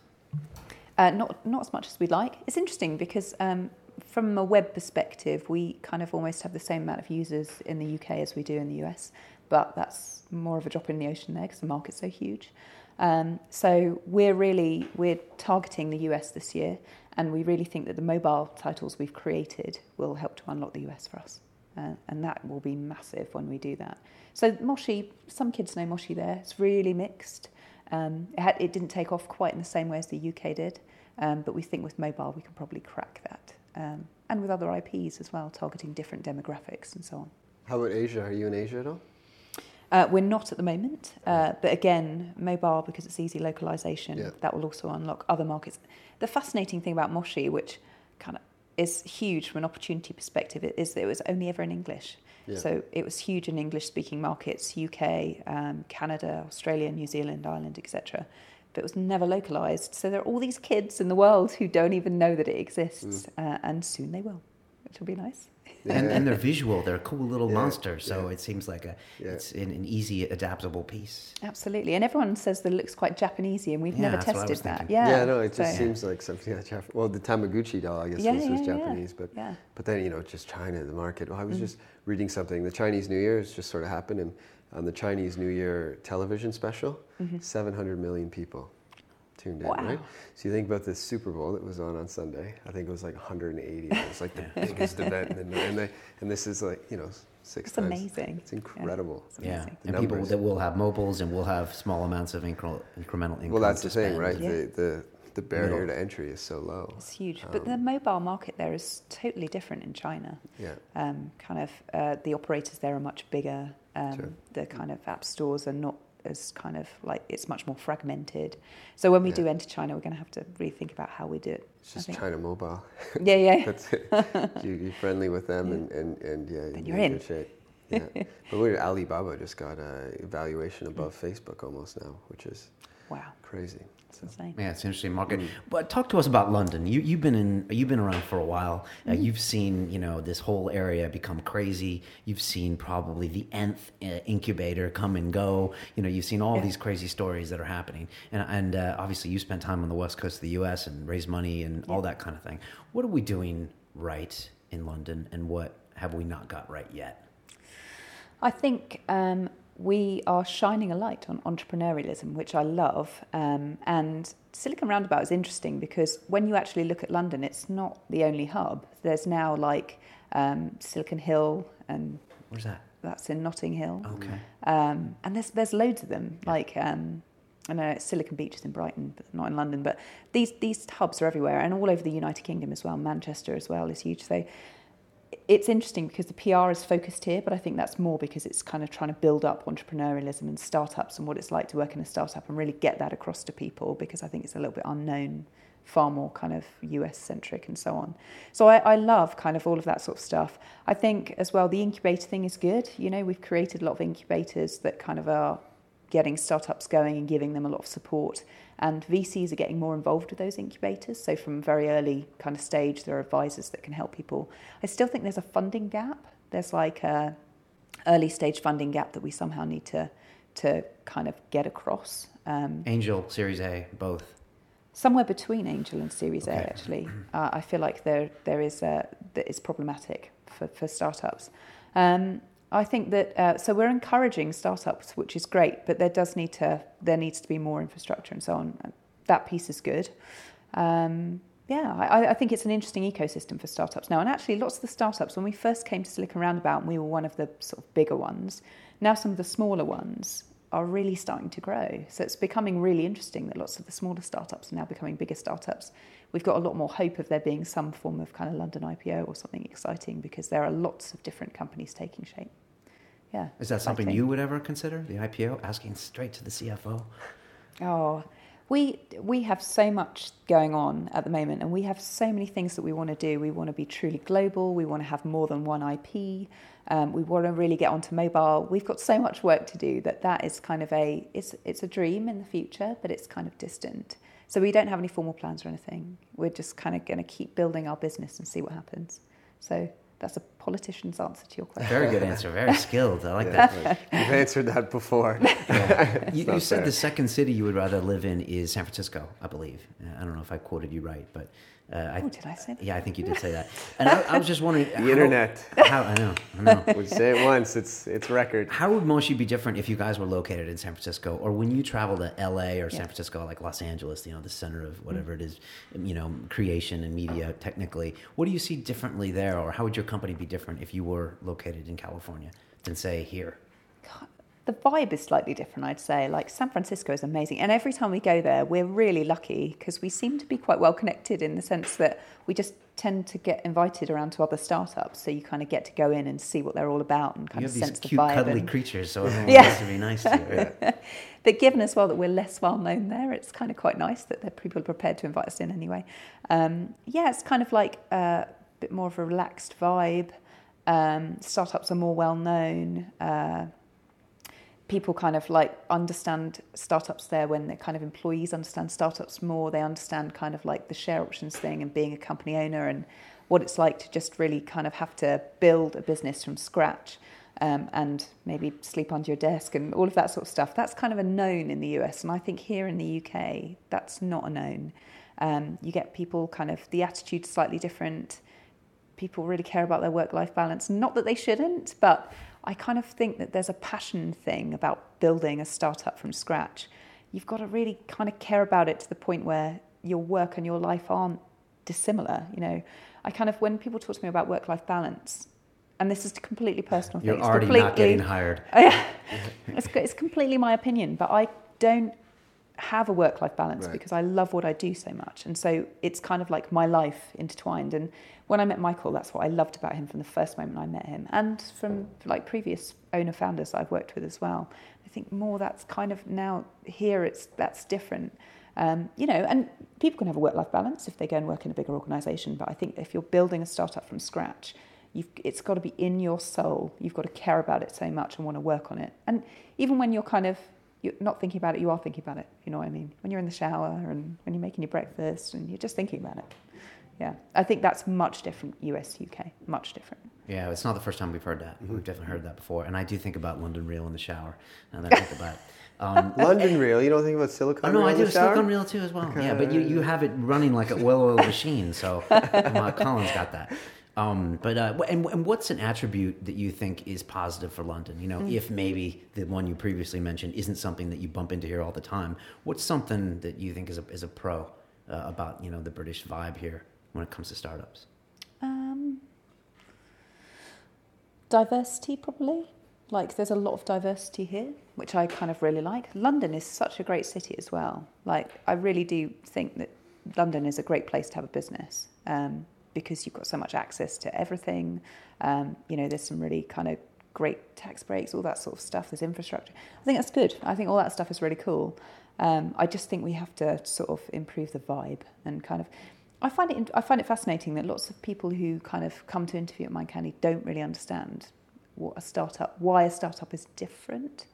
Uh, not not as much as we'd like. It's interesting because um, from a web perspective, we kind of almost have the same amount of users in the UK as we do in the US, but that's more of a drop in the ocean there because the market's so huge. Um, so we're really we're targeting the US this year, and we really think that the mobile titles we've created will help to unlock the US for us, uh, and that will be massive when we do that. So Moshi, some kids know Moshi there. It's really mixed. Um, it, had, it, didn't take off quite in the same way as the UK did, um, but we think with mobile we can probably crack that. Um, and with other IPs as well, targeting different demographics and so on. How about Asia? Are you in Asia at all? Uh, we're not at the moment, uh, but again, mobile because it's easy localization, yeah. that will also unlock other markets. The fascinating thing about Moshi, which kind of is huge from an opportunity perspective, is that it was only ever in English. Yeah. So it was huge in English speaking markets, UK, um, Canada, Australia, New Zealand, Ireland, etc. But it was never localized. So there are all these kids in the world who don't even know that it exists, mm. uh, and soon they will, which will be nice. Yeah. And, and, they're visual. They're a cool little yeah. monsters. So yeah. it seems like a it's an, an, easy, adaptable piece. Absolutely. And everyone says that it looks quite Japanesey, and we've never tested that. Yeah. Yeah. No, it just so. seems like something like Jap- Well, the Tamagotchi doll, I guess, was, was Japanese, but but then you know, just China, the market. Well, I was mm. just reading something. The Chinese New Year has just sort of happened, and on the Chinese New Year television special, mm-hmm. 700 million people tuned in, wow. right? So you think about this Super Bowl that was on on Sunday. I think it was like 180. It was like the biggest event, in the, and, they, and this is like you know six. It's times. amazing. It's incredible. Yeah, yeah. and numbers. people that will have mobiles and will have small amounts of incre- incremental income. Well, that's the spend. thing, right? Yeah. The, the the barrier to entry is so low. It's huge, um, but the mobile market there is totally different in China. Yeah, um, kind of uh, the operators there are much bigger. Um, sure. The kind of app stores are not as kind of like it's much more fragmented. So when we yeah. do enter China, we're going to have to rethink about how we do it. It's just China Mobile. Yeah, yeah. That's it. You, are friendly with them, yeah. and, and, and yeah, then you're in. Good shape. Yeah, but we're Alibaba just got a valuation above mm. Facebook almost now, which is wow crazy. So. insane. Yeah, it's interesting market. Mm. But talk to us about London. You you've been in you've been around for a while. Uh, mm-hmm. Uh, you've seen you know this whole area become crazy. You've seen probably the nth uh, incubator come and go. You know you've seen all yeah. these crazy stories that are happening. And and uh, obviously you spent time on the west coast of the U.S. and raised money and yeah. all that kind of thing. What are we doing right in London, and what have we not got right yet? I think um, we are shining a light on entrepreneurialism, which I love. Um, and Silicon Roundabout is interesting because when you actually look at London, it's not the only hub. There's now like um, Silicon Hill and where's that? That's in Notting Hill. Okay. Um, and there's there's loads of them. Like um, I know Silicon Beach is in Brighton, but not in London. But these these hubs are everywhere and all over the United Kingdom as well. Manchester as well is huge. So it's interesting because the PR is focused here, but I think that's more because it's kind of trying to build up entrepreneurialism and startups and what it's like to work in a startup and really get that across to people because I think it's a little bit unknown, far more kind of US centric and so on. So I, I love kind of all of that sort of stuff. I think as well the incubator thing is good. You know, we've created a lot of incubators that kind of are getting startups going and giving them a lot of support. And VCs are getting more involved with those incubators. So from very early kind of stage, there are advisors that can help people. I still think there's a funding gap. There's like a early stage funding gap that we somehow need to to kind of get across. Um, angel, Series A, both. Somewhere between Angel and Series okay. A, actually. Uh, I feel like there there is a, that is problematic for for startups. Um, I think that uh, so we're encouraging startups, which is great, but there does need to there needs to be more infrastructure and so on. That piece is good. Um, yeah, I, I think it's an interesting ecosystem for startups now. And actually, lots of the startups, when we first came to Silicon Roundabout, and we were one of the sort of bigger ones, now some of the smaller ones are really starting to grow. So it's becoming really interesting that lots of the smaller startups are now becoming bigger startups. We've got a lot more hope of there being some form of kind of London IPO or something exciting because there are lots of different companies taking shape. Yeah. Is that something you would ever consider, the IPO, asking straight to the CFO? Oh, we we have so much going on at the moment, and we have so many things that we want to do. We want to be truly global. We want to have more than one IP. Um, we want to really get onto mobile. We've got so much work to do that that is kind of a it's it's a dream in the future, but it's kind of distant. So we don't have any formal plans or anything. We're just kind of going to keep building our business and see what happens. So that's a politician's answer to your question. Very good answer. Very skilled. I like Yeah, that. like, you've answered that before. Yeah. You, you said the second city you would rather live in is San Francisco, I believe. I don't know if I quoted you right, but uh, I, Oh, did I say that? yeah, I think you did say that. And I, I was just wondering, The internet. How, I know, I know. We say it once, it's it's record. How would Moshi be different if you guys were located in San Francisco, or when you travel to L.A. or San Yeah. Francisco, like Los Angeles, you know, the center of whatever it is, you know, creation and media. Technically, what do you see differently there, or how would your company be different if you were located in California than say here? The vibe is slightly different, I'd say. Like San Francisco is amazing, and every time we go there, we're really lucky because we seem to be quite well connected in the sense that we just tend to get invited around to other startups, so you kind of get to go in and see what they're all about and kind you of have these sense the cute, vibe. cuddly and- creatures, so everyone Yeah. wants to be nice to you. Right? but given as well that we're less well known there, it's kind of quite nice that the people are prepared to invite us in anyway. Um, yeah, it's kind of like a bit more of a relaxed vibe. Um, startups are more well known. Uh, people kind of like understand startups there when the kind of employees understand startups more. They understand kind of like the share options thing and being a company owner and what it's like to just really kind of have to build a business from scratch um, and maybe sleep under your desk and all of that sort of stuff. That's kind of a known in the US, and I think here in the UK, that's not a known. Um, you get people kind of the attitude's slightly different. People really care about their work-life balance. Not that they shouldn't, but I kind of think that there's a passion thing about building a startup from scratch. You've got to really kind of care about it to the point where your work and your life aren't dissimilar. You know, I kind of when people talk to me about work-life balance, and this is a completely personal thing. You're it's already not getting hired. it's, it's completely my opinion, but I don't have a work life balance Right. because I love what I do so much. And so it's kind of like my life intertwined. And when I met Michael, that's what I loved about him from the first moment I met him and from like previous owner founders I've worked with as well. I think more that's kind of now here it's that's different. Um, you know, and people can have a work life balance if they go and work in a bigger organization. But I think if you're building a startup from scratch, You've, it's got to be in your soul. You've got to care about it so much and want to work on it. And even when you're kind of you're not thinking about it, you are thinking about it. You know what I mean? When you're in the shower and when you're making your breakfast and you're just thinking about it. Yeah, I think that's much different. US, UK, much different. Yeah, it's not the first time we've heard that. Mm-hmm. We've definitely heard that before, and I do think about London Real in the shower. Now that I think about it. Um, London Real, you don't think about Silicon Oh no, Real I in do the? Silicon Real too as well. Yeah, but you, you have it running like a well-oiled machine. So uh, Colin's got that. Um, but uh, and, and what's an attribute that you think is positive for London? You know, if maybe the one you previously mentioned isn't something that you bump into here all the time, what's something that you think is a is a pro uh, about you know the British vibe here when it comes to startups? Um, diversity, probably. Like, there's a lot of diversity here, which I kind of really like. London is such a great city as well. Like, I really do think that London is a great place to have a business um, because you've got so much access to everything. Um, you know, there's some really kind of great tax breaks, all that sort of stuff. There's infrastructure. I think that's good. I think all that stuff is really cool. Um, I just think we have to sort of improve the vibe and kind of. I find it. I find it fascinating that lots of people who kind of come to interview at Mind Candy don't really understand what a startup, why a startup is different,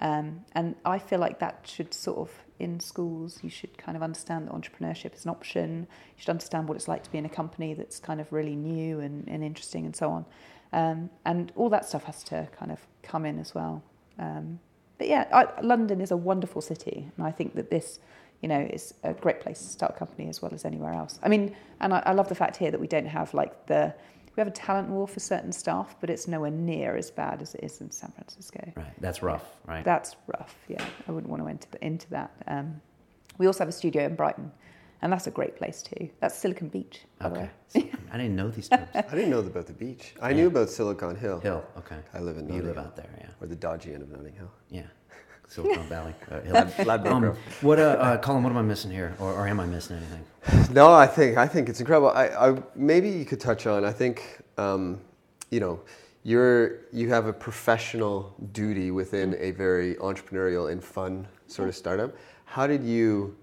um, and I feel like that should sort of in schools you should kind of understand that entrepreneurship is an option. You should understand what it's like to be in a company that's kind of really new and, and interesting and so on, um, and all that stuff has to kind of come in as well. Um, but yeah, I, London is a wonderful city, and I think that this, you know, is a great place to start a company as well as anywhere else. I mean, and I, I love the fact here that we don't have like the we have a talent war for certain staff, but it's nowhere near as bad as it is in San Francisco. Right, that's rough, right? That's rough. Yeah, I wouldn't want to enter into that. Um, we also have a studio in Brighton, and that's a great place too. That's Silicon Beach. Okay. Silicon- I didn't know these terms. I didn't know about the beach. I knew about Silicon Hill, Hill. Okay. I live in You Notting live Hill. out there, yeah. or the dodgy end of Notting Hill. Yeah. Silicon Valley. Uh, Hill. Lad- Ladbroke Um, Grove. what, uh, uh, Colin? What am I missing here, or, or am I missing anything? No, I think I think it's incredible. I, I maybe you could touch on. I think um, you know you're you have a professional duty within a very entrepreneurial and fun sort of startup. How did you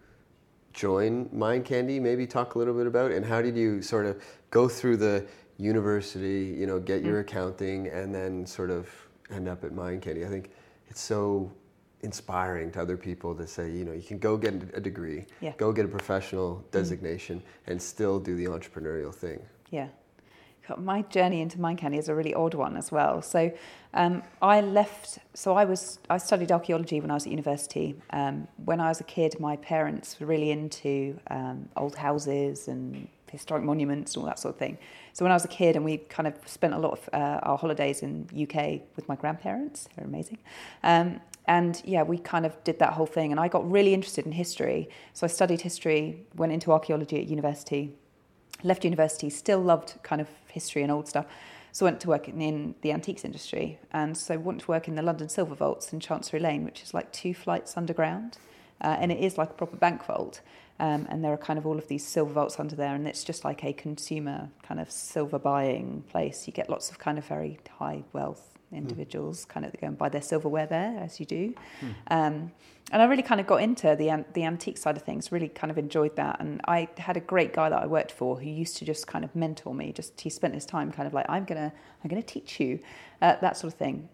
join Mind Candy? Maybe talk a little bit about, and how did you sort of go through the university? You know, get your accounting, and then sort of end up at Mind Candy. I think it's so inspiring to other people to say, you know, you can go get a degree, Yeah. go get a professional designation, and still do the entrepreneurial thing. Yeah. My journey into Mind Candy is a really odd one as well. So um, I left, so I was, I studied archaeology when I was at university. Um, when I was a kid, my parents were really into um, old houses and historic monuments and all that sort of thing. So when I was a kid and we kind of spent a lot of uh, our holidays in UK with my grandparents, they're amazing. Um, and yeah, we kind of did that whole thing. And I got really interested in history. So I studied history, went into archaeology at university, left university, still loved kind of history and old stuff. So went to work in, the antiques industry, and so went to work in the London Silver Vaults in Chancery Lane, which is like two flights underground, uh, and it is like a proper bank vault. Um, and there are kind of all of these silver vaults under there, and it's just like a consumer kind of silver buying place. You get lots of kind of very high wealth individuals kind of go and buy their silverware there, as you do. Um, and I really kind of got into the an- the antique side of things. Really kind of enjoyed that, and I had a great guy that I worked for who used to just kind of mentor me. Just he spent his time kind of like I'm gonna I'm gonna teach you uh, that sort of thing.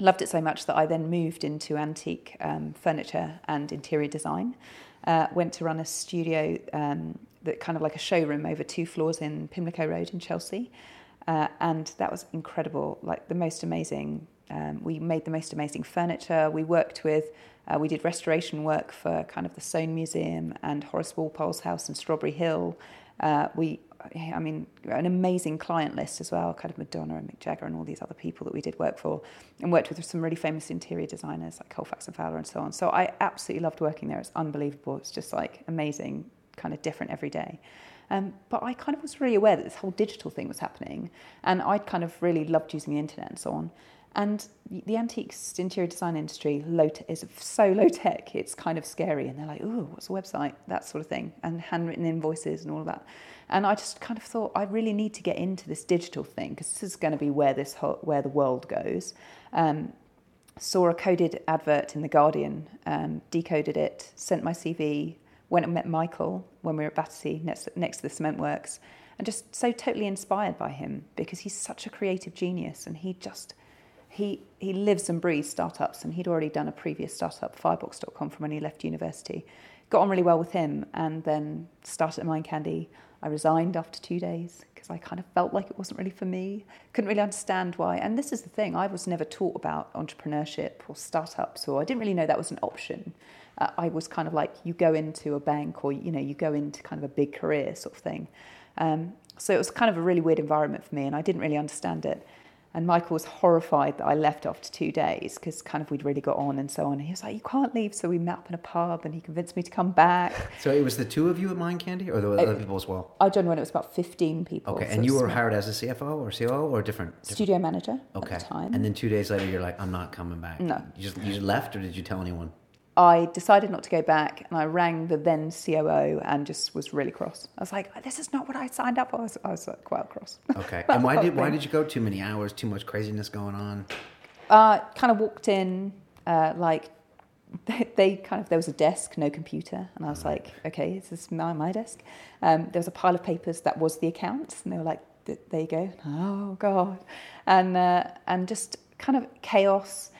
Loved it so much that I then moved into antique um, furniture and interior design. Uh, went to run a studio um, that kind of like a showroom over two floors in Pimlico Road in Chelsea. Uh, and that was incredible, like the most amazing. Um, we made the most amazing furniture. We worked with, uh, we did restoration work for kind of the Soane Museum and Horace Walpole's house in Strawberry Hill. Uh, we, I mean, an amazing client list as well, kind of Madonna and Mick Jagger and all these other people that we did work for, and worked with some really famous interior designers like Colefax and Fowler and so on. So I absolutely loved working there. It's unbelievable. It's just like amazing, kind of different every day. Um, but I kind of was really aware that this whole digital thing was happening, and I'd kind of really loved using the internet and so on. And the antiques interior design industry low te- is so low tech, it's kind of scary. And they're like, "Ooh, what's a website?" That sort of thing, and handwritten invoices and all of that. And I just kind of thought I really need to get into this digital thing because this is going to be where this ho- where the world goes. Um, saw a coded advert in the Guardian, um, decoded it, sent my CV, went and met Michael when we were at Battersea next, next to the cement works, and just so totally inspired by him because he's such a creative genius and he just he he lives and breathes startups and he'd already done a previous startup firebox.com from when he left university. Got on really well with him and then started at mind candy. I resigned after two days because i kind of felt like it wasn't really for me. Couldn't really understand why. And this is the thing i was never taught about entrepreneurship or startups or i didn't really know that was an option uh, i was kind of like you go into a bank or you know you go into kind of a big career sort of thing um, so it was kind of a really weird environment for me and i didn't really understand it and Michael was horrified that I left after two days because kind of we'd really got on and so on. And he was like, "You can't leave." So we met up in a pub, and he convinced me to come back. So it was the two of you at Mind Candy, or there were other people as well? I joined when it was about fifteen people. Okay, so and you were hired as a CFO or COO or different? different? studio manager Okay, at the time. and then two days later, you're like, "I'm not coming back." No. you just you just left, or did you tell anyone? I decided not to go back, and I rang the then COO and just was really cross. I was like, "This is not what I signed up for." I was, I was quite cross. Okay, and why did why did you go? Too many hours, too much craziness going on. Uh, kind of walked in, uh, like they, they kind of there was a desk, no computer, and I was like, okay, this is my, my desk. Um, there was a pile of papers that was the accounts, and they were like, there you go. Oh god, and uh, and just kind of chaos.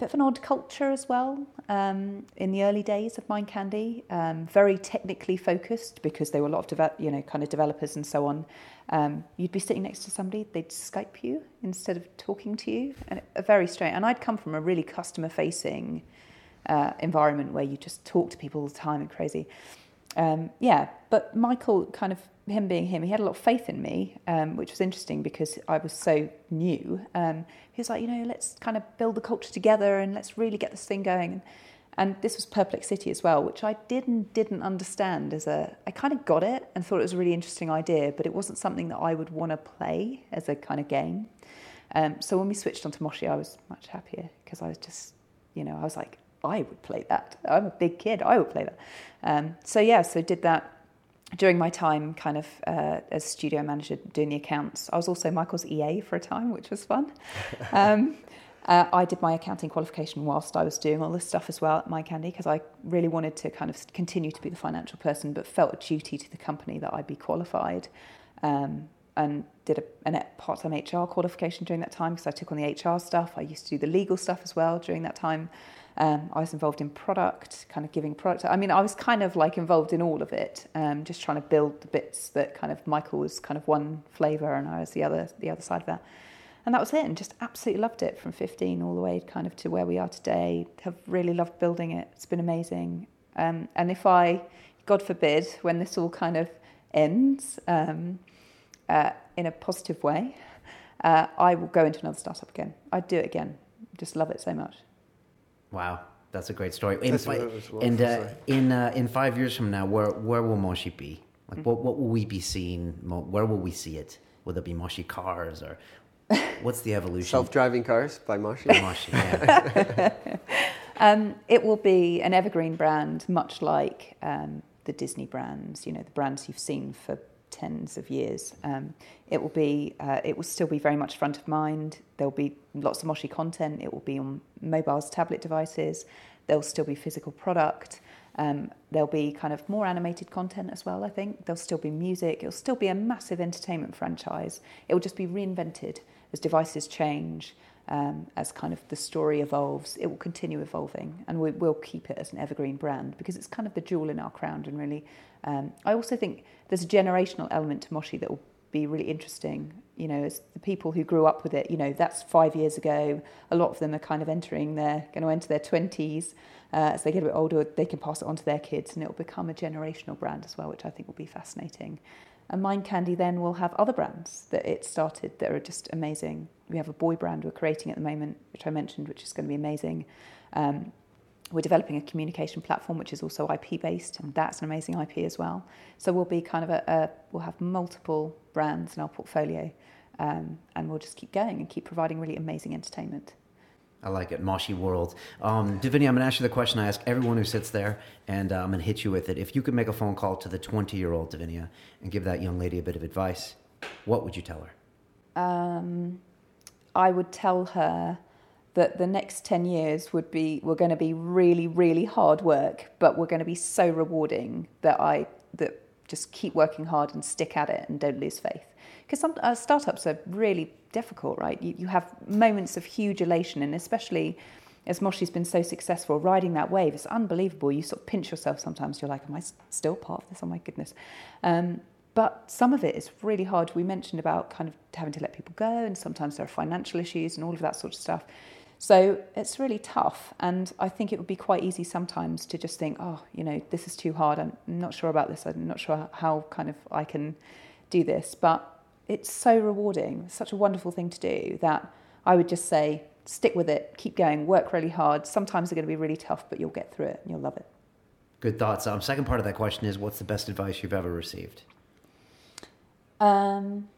Bit of an odd culture as well um, in the early days of Mind Candy. Um, very technically focused because there were a lot of develop, you know kind of developers and so on. Um, you'd be sitting next to somebody, they'd Skype you instead of talking to you, and a very strange. And I'd come from a really customer facing uh, environment where you just talk to people all the time and crazy. Um, yeah, but Michael, kind of him being him, he had a lot of faith in me, um, which was interesting because I was so new. Um, he was like, you know, let's kind of build the culture together and let's really get this thing going. and this was Perplex City as well, which I didn't didn't understand as a. I kind of got it and thought it was a really interesting idea, but it wasn't something that I would want to play as a kind of game. Um, so when we switched onto Moshi, I was much happier because I was just, you know, I was like, I would play that. I'm a big kid. I would play that. Um, so yeah, so did that during my time kind of uh, as studio manager doing the accounts, I was also Michael's EA for a time, which was fun. Um, uh, I did my accounting qualification whilst I was doing all this stuff as well at MindCandy because I really wanted to kind of continue to be the financial person, but felt a duty to the company that I'd be qualified. Um, and did a, a part-time HR qualification during that time because I took on the HR stuff. I used to do the legal stuff as well during that time. Um, I was involved in product, kind of giving product. I mean, I was kind of like involved in all of it, um, just trying to build the bits that kind of Michael was kind of one flavour and I was the other, the other side of that. And that was it, and just absolutely loved it from 15 all the way kind of to where we are today. Have really loved building it. It's been amazing. Um, and if I, God forbid, when this all kind of ends um, uh, in a positive way, uh, I will go into another startup again. I'd do it again. Just love it so much. Wow, that's a great story. In that's fi- and uh, in uh, in five years from now, where where will Moshi be? Like, mm-hmm. what what will we be seeing? Where will we see it? Will there be Moshi cars or what's the evolution? Self-driving cars by Moshi. Moshi, yeah. um, it will be an evergreen brand, much like um, the Disney brands. You know, the brands you've seen for tens of years. Um, it will be, uh, it will still be very much front of mind. There'll be lots of Moshi content. It will be on mobiles, tablet devices. There'll still be physical product. Um, there'll be kind of more animated content as well. I think there'll still be music. It'll still be a massive entertainment franchise. It will just be reinvented as devices change. Um, as kind of the story evolves, it will continue evolving, and we will keep it as an evergreen brand because it's kind of the jewel in our crown and really um, I also think there's a generational element to Moshi that will be really interesting. You know, as the people who grew up with it, you know, that's five years ago. A lot of them are kind of entering their, going to enter their 20s. Uh, as they get a bit older, they can pass it on to their kids and it will become a generational brand as well, which I think will be fascinating. And Mind Candy then will have other brands that it started that are just amazing. We have a boy brand we're creating at the moment, which I mentioned, which is going to be amazing. Um, we're developing a communication platform which is also IP based, and that's an amazing IP as well. So we'll be kind of a, a we'll have multiple brands in our portfolio, um, and we'll just keep going and keep providing really amazing entertainment. I like it, Moshi World. Um, Divinia, I'm going to ask you the question I ask everyone who sits there, and uh, I'm going to hit you with it. If you could make a phone call to the 20 year old Divinia and give that young lady a bit of advice, what would you tell her? Um, I would tell her that the next 10 years would be were going to be really really hard work but we're going to be so rewarding that i that just keep working hard and stick at it and don't lose faith because some uh, startups are really difficult right you, you have moments of huge elation and especially as Moshi's been so successful riding that wave, it's unbelievable. You sort of pinch yourself sometimes. You're like, am I still part of this? Oh my goodness. Um, but some of it is really hard. We mentioned about kind of having to let people go, and sometimes there are financial issues and all of that sort of stuff. So it's really tough. And I think it would be quite easy sometimes to just think, oh, you know, this is too hard. I'm not sure about this. I'm not sure how kind of I can do this. But it's so rewarding, such a wonderful thing to do that I would just say, stick with it, keep going, work really hard. Sometimes they're going to be really tough, but you'll get through it and you'll love it. Good thoughts. Um, second part of that question is what's the best advice you've ever received? Um,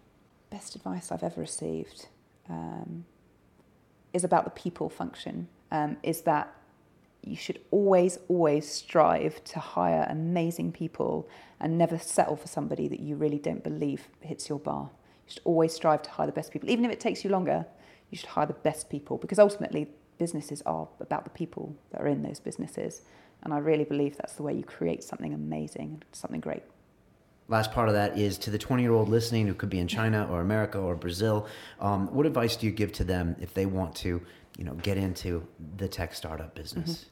best advice I've ever received. Um, is about the people function, um, is that you should always, always strive to hire amazing people and never settle for somebody that you really don't believe hits your bar. You should always strive to hire the best people. Even if it takes you longer, you should hire the best people because ultimately businesses are about the people that are in those businesses. And I really believe that's the way you create something amazing, something great. Last part of that is to the 20 year old listening who could be in China or America or Brazil. Um, what advice do you give to them if they want to, you know, get into the tech startup business? Mm-hmm.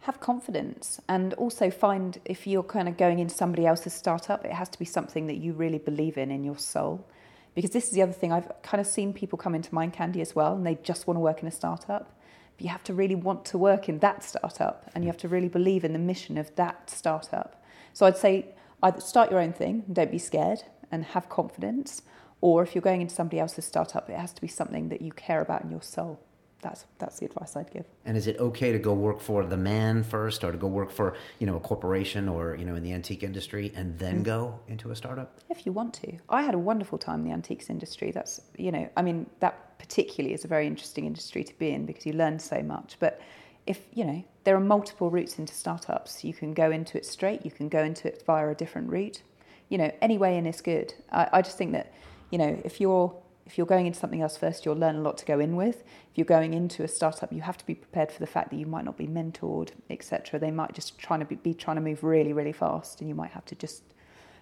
Have confidence and also find if you're kind of going into somebody else's startup, it has to be something that you really believe in in your soul. Because this is the other thing, I've kind of seen people come into Mind Candy as well and they just want to work in a startup. But you have to really want to work in that startup and you have to really believe in the mission of that startup. So I'd say either start your own thing don't be scared and have confidence, or if you're going into somebody else's startup, it has to be something that you care about in your soul. that's that's the advice I'd give. And is it okay to go work for the man first, or to go work for you know a corporation, or you know in the antique industry, and then Mm. go into a startup? If you want to, I had a wonderful time in the antiques industry. That's you know, I mean, that particularly is a very interesting industry to be in because you learn so much. But if you know, there are multiple routes into startups. You can go into it straight. You can go into it via a different route. You know, any way in is good. I, I just think that you know, if you're if you're going into something else first, you'll learn a lot to go in with. If you're going into a startup, you have to be prepared for the fact that you might not be mentored, etc. They might just trying to be, be trying to move really, really fast, and you might have to just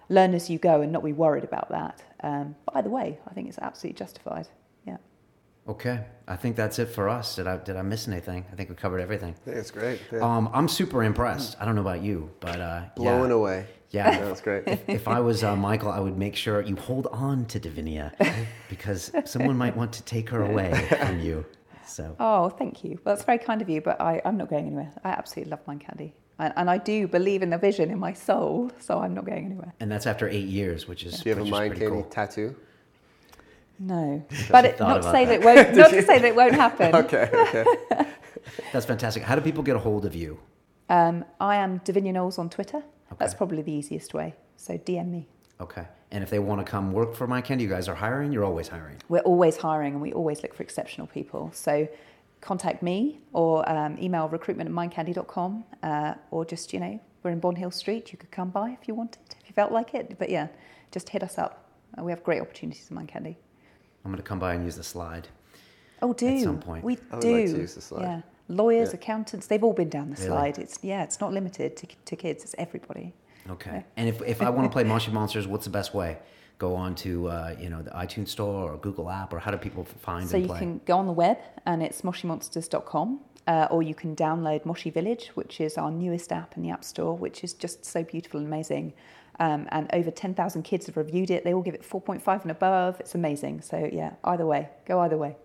learn as you go and not be worried about that. Um, but either way, I think it's absolutely justified. Yeah. Okay, I think that's it for us. Did I did I miss anything? I think we covered everything. I think it's great. Yeah. Um, I'm super impressed. I don't know about you, but uh, Blown yeah. away. Yeah. No, it's great. if I was uh, Michael, I would make sure you hold on to Divinia because someone might want to take her away from you. So Oh, thank you. Well, that's very kind of you, but I, I'm not going anywhere. I absolutely love Mind Candy. And, and I do believe in the vision in my soul, so I'm not going anywhere. and that's after eight years, which is Do you have a mind pretty candy cool. tattoo? No. But it, not to say that. that, it won't, not to say that it won't happen. Okay, okay. That's fantastic. How do people get a hold of you? Um, I am Divinia Knowles on Twitter. Okay. That's probably the easiest way. So DM me. Okay. And if they want to come work for Mind Candy, you guys are hiring. You're always hiring. We're always hiring and we always look for exceptional people. So contact me or um, email recruitment at mindcandy.com uh, or just, you know, we're in Bonhill Street. You could come by if you wanted, if you felt like it. But yeah, just hit us up. Uh, we have great opportunities in Mind Candy. I'm going to come by and use the slide. Oh, do some point. we I would do? like to use the slide. Yeah, lawyers, Yeah. accountants, they've all been down the Really? slide. It's yeah, it's not limited to, to kids. It's everybody. Okay. And if, if I want to play Moshi Monsters, what's the best way? Go on to uh, you know the iTunes Store or Google app, or how do people find So and you play? can go on the web and it's moshimonsters.com, uh, or you can download Moshi Village, which is our newest app in the App Store, which is just so beautiful and amazing. Um, and over 10,000 kids have reviewed it. They all give it 4.5 and above. It's amazing. So yeah, either way, go either way.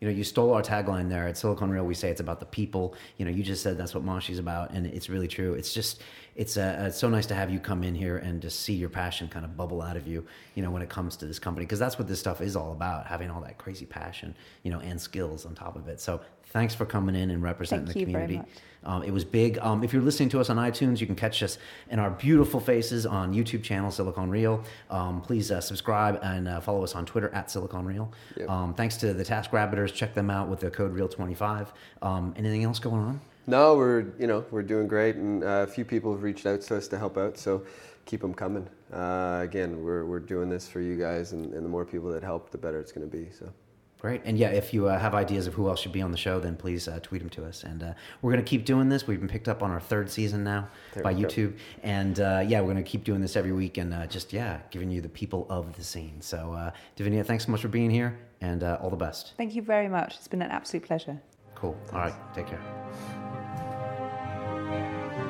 You know, you stole our tagline there at Silicon Real. We say it's about the people. You know, you just said that's what Moshi's about, and it's really true. It's just, it's, uh, it's so nice to have you come in here and just see your passion kind of bubble out of you. You know, when it comes to this company, because that's what this stuff is all about: having all that crazy passion, you know, and skills on top of it. So, thanks for coming in and representing Thank the you very community. much. Um, it was big. Um, if you're listening to us on iTunes, you can catch us in our beautiful faces on YouTube channel Silicon Real. Um, please uh, subscribe and uh, follow us on Twitter at Silicon Real. Yep. Um, thanks to the Task TaskRabbiters. Check them out with the code Real25. Um, anything else going on? No, we're you know we're doing great, and uh, a few people have reached out to us to help out. So keep them coming. Uh, again, we're we're doing this for you guys, and, and the more people that help, the better it's going to be. So Great. And yeah, if you uh, have ideas of who else should be on the show, then please uh, tweet them to us. And uh, we're going to keep doing this. We've been picked up on our third season now There by we go. YouTube. And uh, yeah, we're going to keep doing this every week and uh, just, yeah, giving you the people of the scene. So, uh, Divinia, thanks so much for being here and uh, all the best. Thank you very much. It's been an absolute pleasure. Cool. All right. Take care.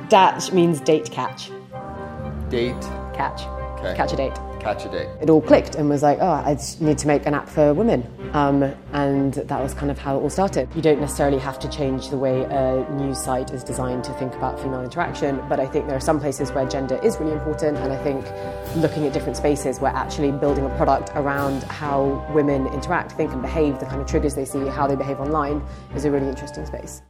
Datch means date catch. date, Catch. Okay. Catch a date. Catch a date. It all clicked and was like, oh, I need to make an app for women. Um, and that was kind of how it all started. You don't necessarily have to change the way a news site is designed to think about female interaction, but I think there are some places where gender is really important. And I think looking at different spaces where actually building a product around how women interact, think, and behave, the kind of triggers they see, how they behave online, is a really interesting space.